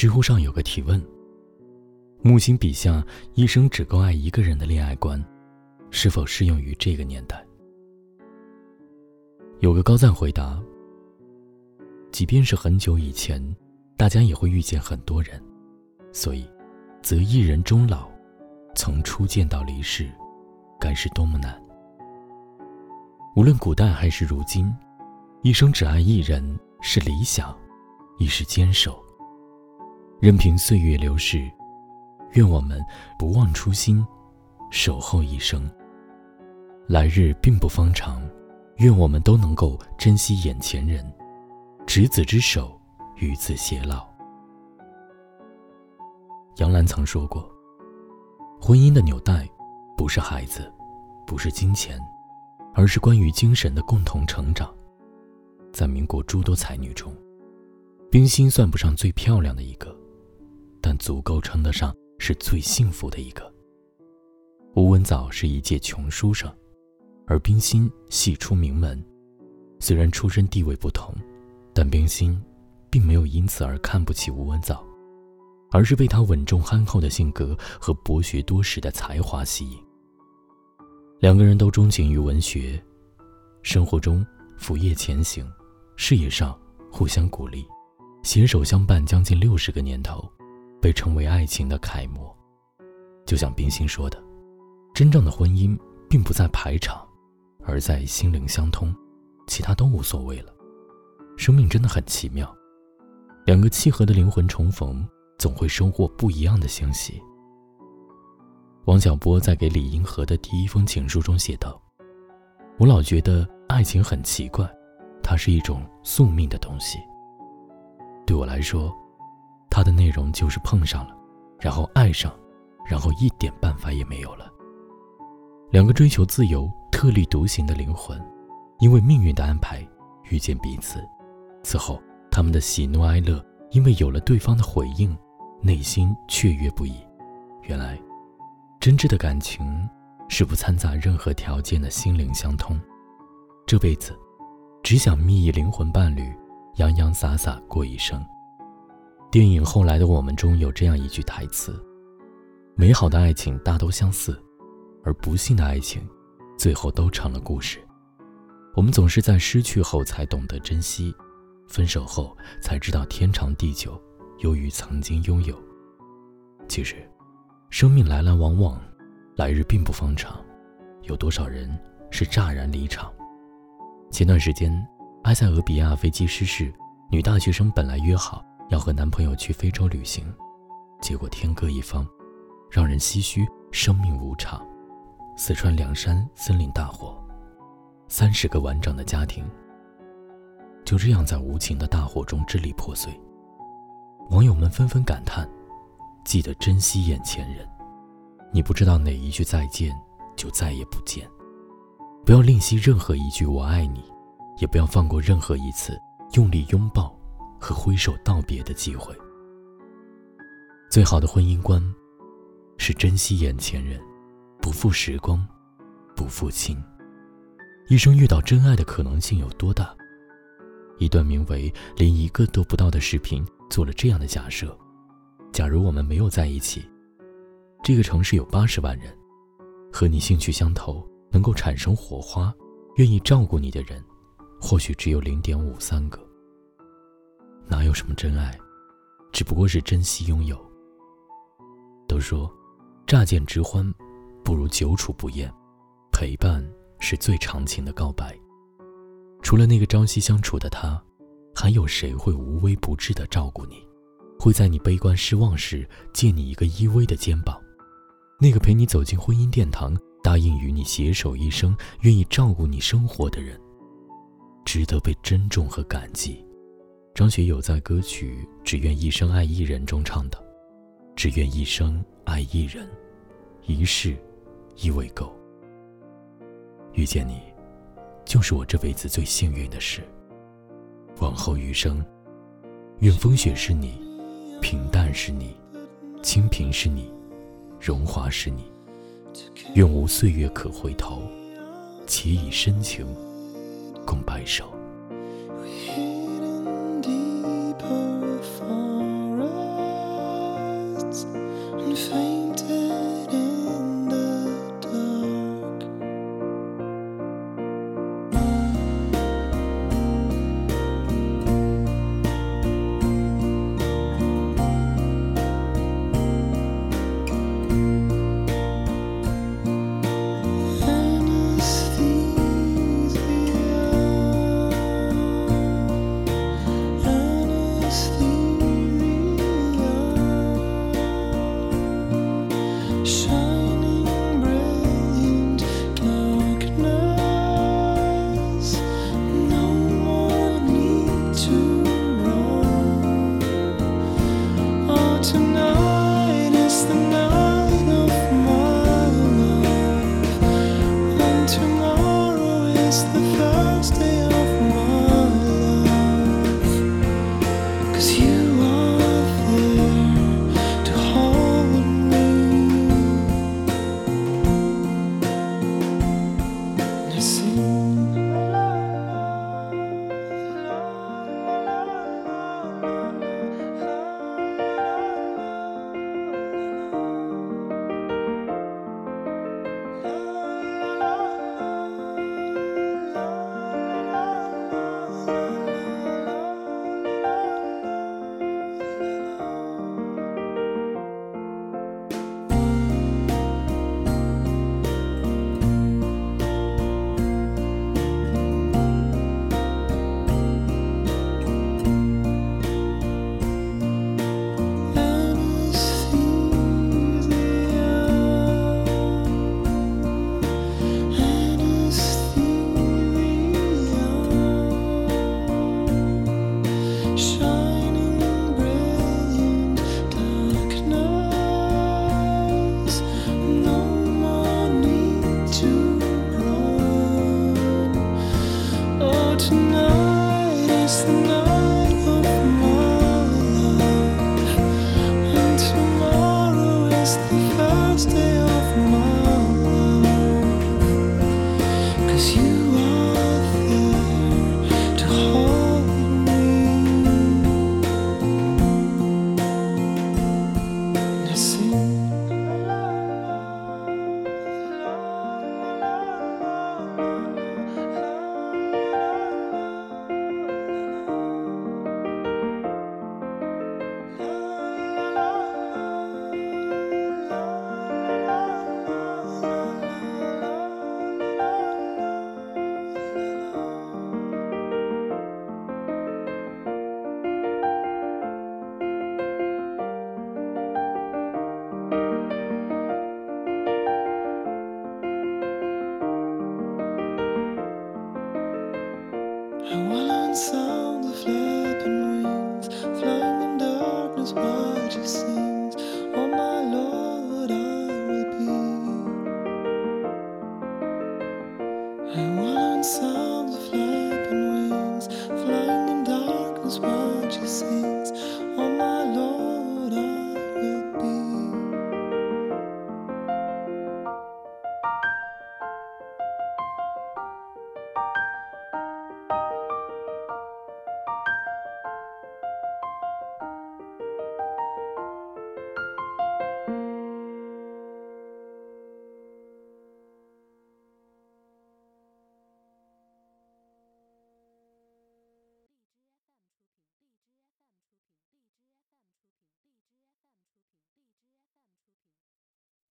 知乎上有个提问：木心笔下一生只够爱一个人的恋爱观，是否适用于这个年代？有个高赞回答：即便是很久以前，大家也会遇见很多人，所以，择一人终老，从初见到离世，该是多么难。无论古代还是如今，一生只爱一人是理想，亦是坚守。任凭岁月流逝，愿我们不忘初心，守候一生。来日并不方长。愿我们都能够珍惜眼前人，执子之手，与子偕老。杨澜曾说过：“婚姻的纽带，不是孩子，不是金钱，而是关于精神的共同成长。”在民国诸多才女中，冰心算不上最漂亮的一个，但足够称得上是最幸福的一个。吴文藻是一介穷书生。而冰心系出名门，虽然出身地位不同，但冰心并没有因此而看不起吴文藻，而是被他稳重憨厚的性格和博学多识的才华吸引。两个人都钟情于文学，生活中辅业前行，事业上互相鼓励，携手相伴将近六十个年头，被称为爱情的楷模。就像冰心说的：“真正的婚姻并不在排场。”而在心灵相通，其他都无所谓了。生命真的很奇妙，两个契合的灵魂重逢，总会收获不一样的欣喜。王小波在给李银河的第一封情书中写道：“我老觉得爱情很奇怪，它是一种宿命的东西。对我来说，它的内容就是碰上了，然后爱上，然后一点办法也没有了。两个追求自由。”特立独行的灵魂，因为命运的安排遇见彼此，此后他们的喜怒哀乐，因为有了对方的回应，内心雀跃不已。原来，真挚的感情是不掺杂任何条件的心灵相通。这辈子，只想觅一灵魂伴侣，洋洋洒洒过一生。电影《后来的我们》中有这样一句台词：“美好的爱情大都相似，而不幸的爱情。”最后都成了故事。我们总是在失去后才懂得珍惜，分手后才知道天长地久，由于曾经拥有。其实，生命来来往往，来日并不方长，有多少人是乍然离场？前段时间，埃塞俄比亚飞机失事，女大学生本来约好要和男朋友去非洲旅行，结果天各一方，让人唏嘘生命无常。四川凉山森林大火，三十个完整的家庭就这样在无情的大火中支离破碎。网友们纷纷感叹：“记得珍惜眼前人，你不知道哪一句再见就再也不见。不要吝惜任何一句我爱你，也不要放过任何一次用力拥抱和挥手道别的机会。最好的婚姻观是珍惜眼前人。”不负时光，不负情。一生遇到真爱的可能性有多大？一段名为“连一个都不到”的视频做了这样的假设：假如我们没有在一起，这个城市有八十万人，和你兴趣相投、能够产生火花、愿意照顾你的人，或许只有零点五三个。哪有什么真爱？只不过是珍惜拥有。都说，乍见之欢。不如久处不厌，陪伴是最长情的告白。除了那个朝夕相处的他，还有谁会无微不至的照顾你？会在你悲观失望时借你一个依偎的肩膀？那个陪你走进婚姻殿堂，答应与你携手一生，愿意照顾你生活的人，值得被珍重和感激。张学友在歌曲《只愿一生爱一人》中唱的：“只愿一生爱一人，一世。”亦未够。遇见你，就是我这辈子最幸运的事。往后余生，愿风雪是你，平淡是你，清贫是你，荣华是你。愿无岁月可回头，且以深情共白首。things. miss you.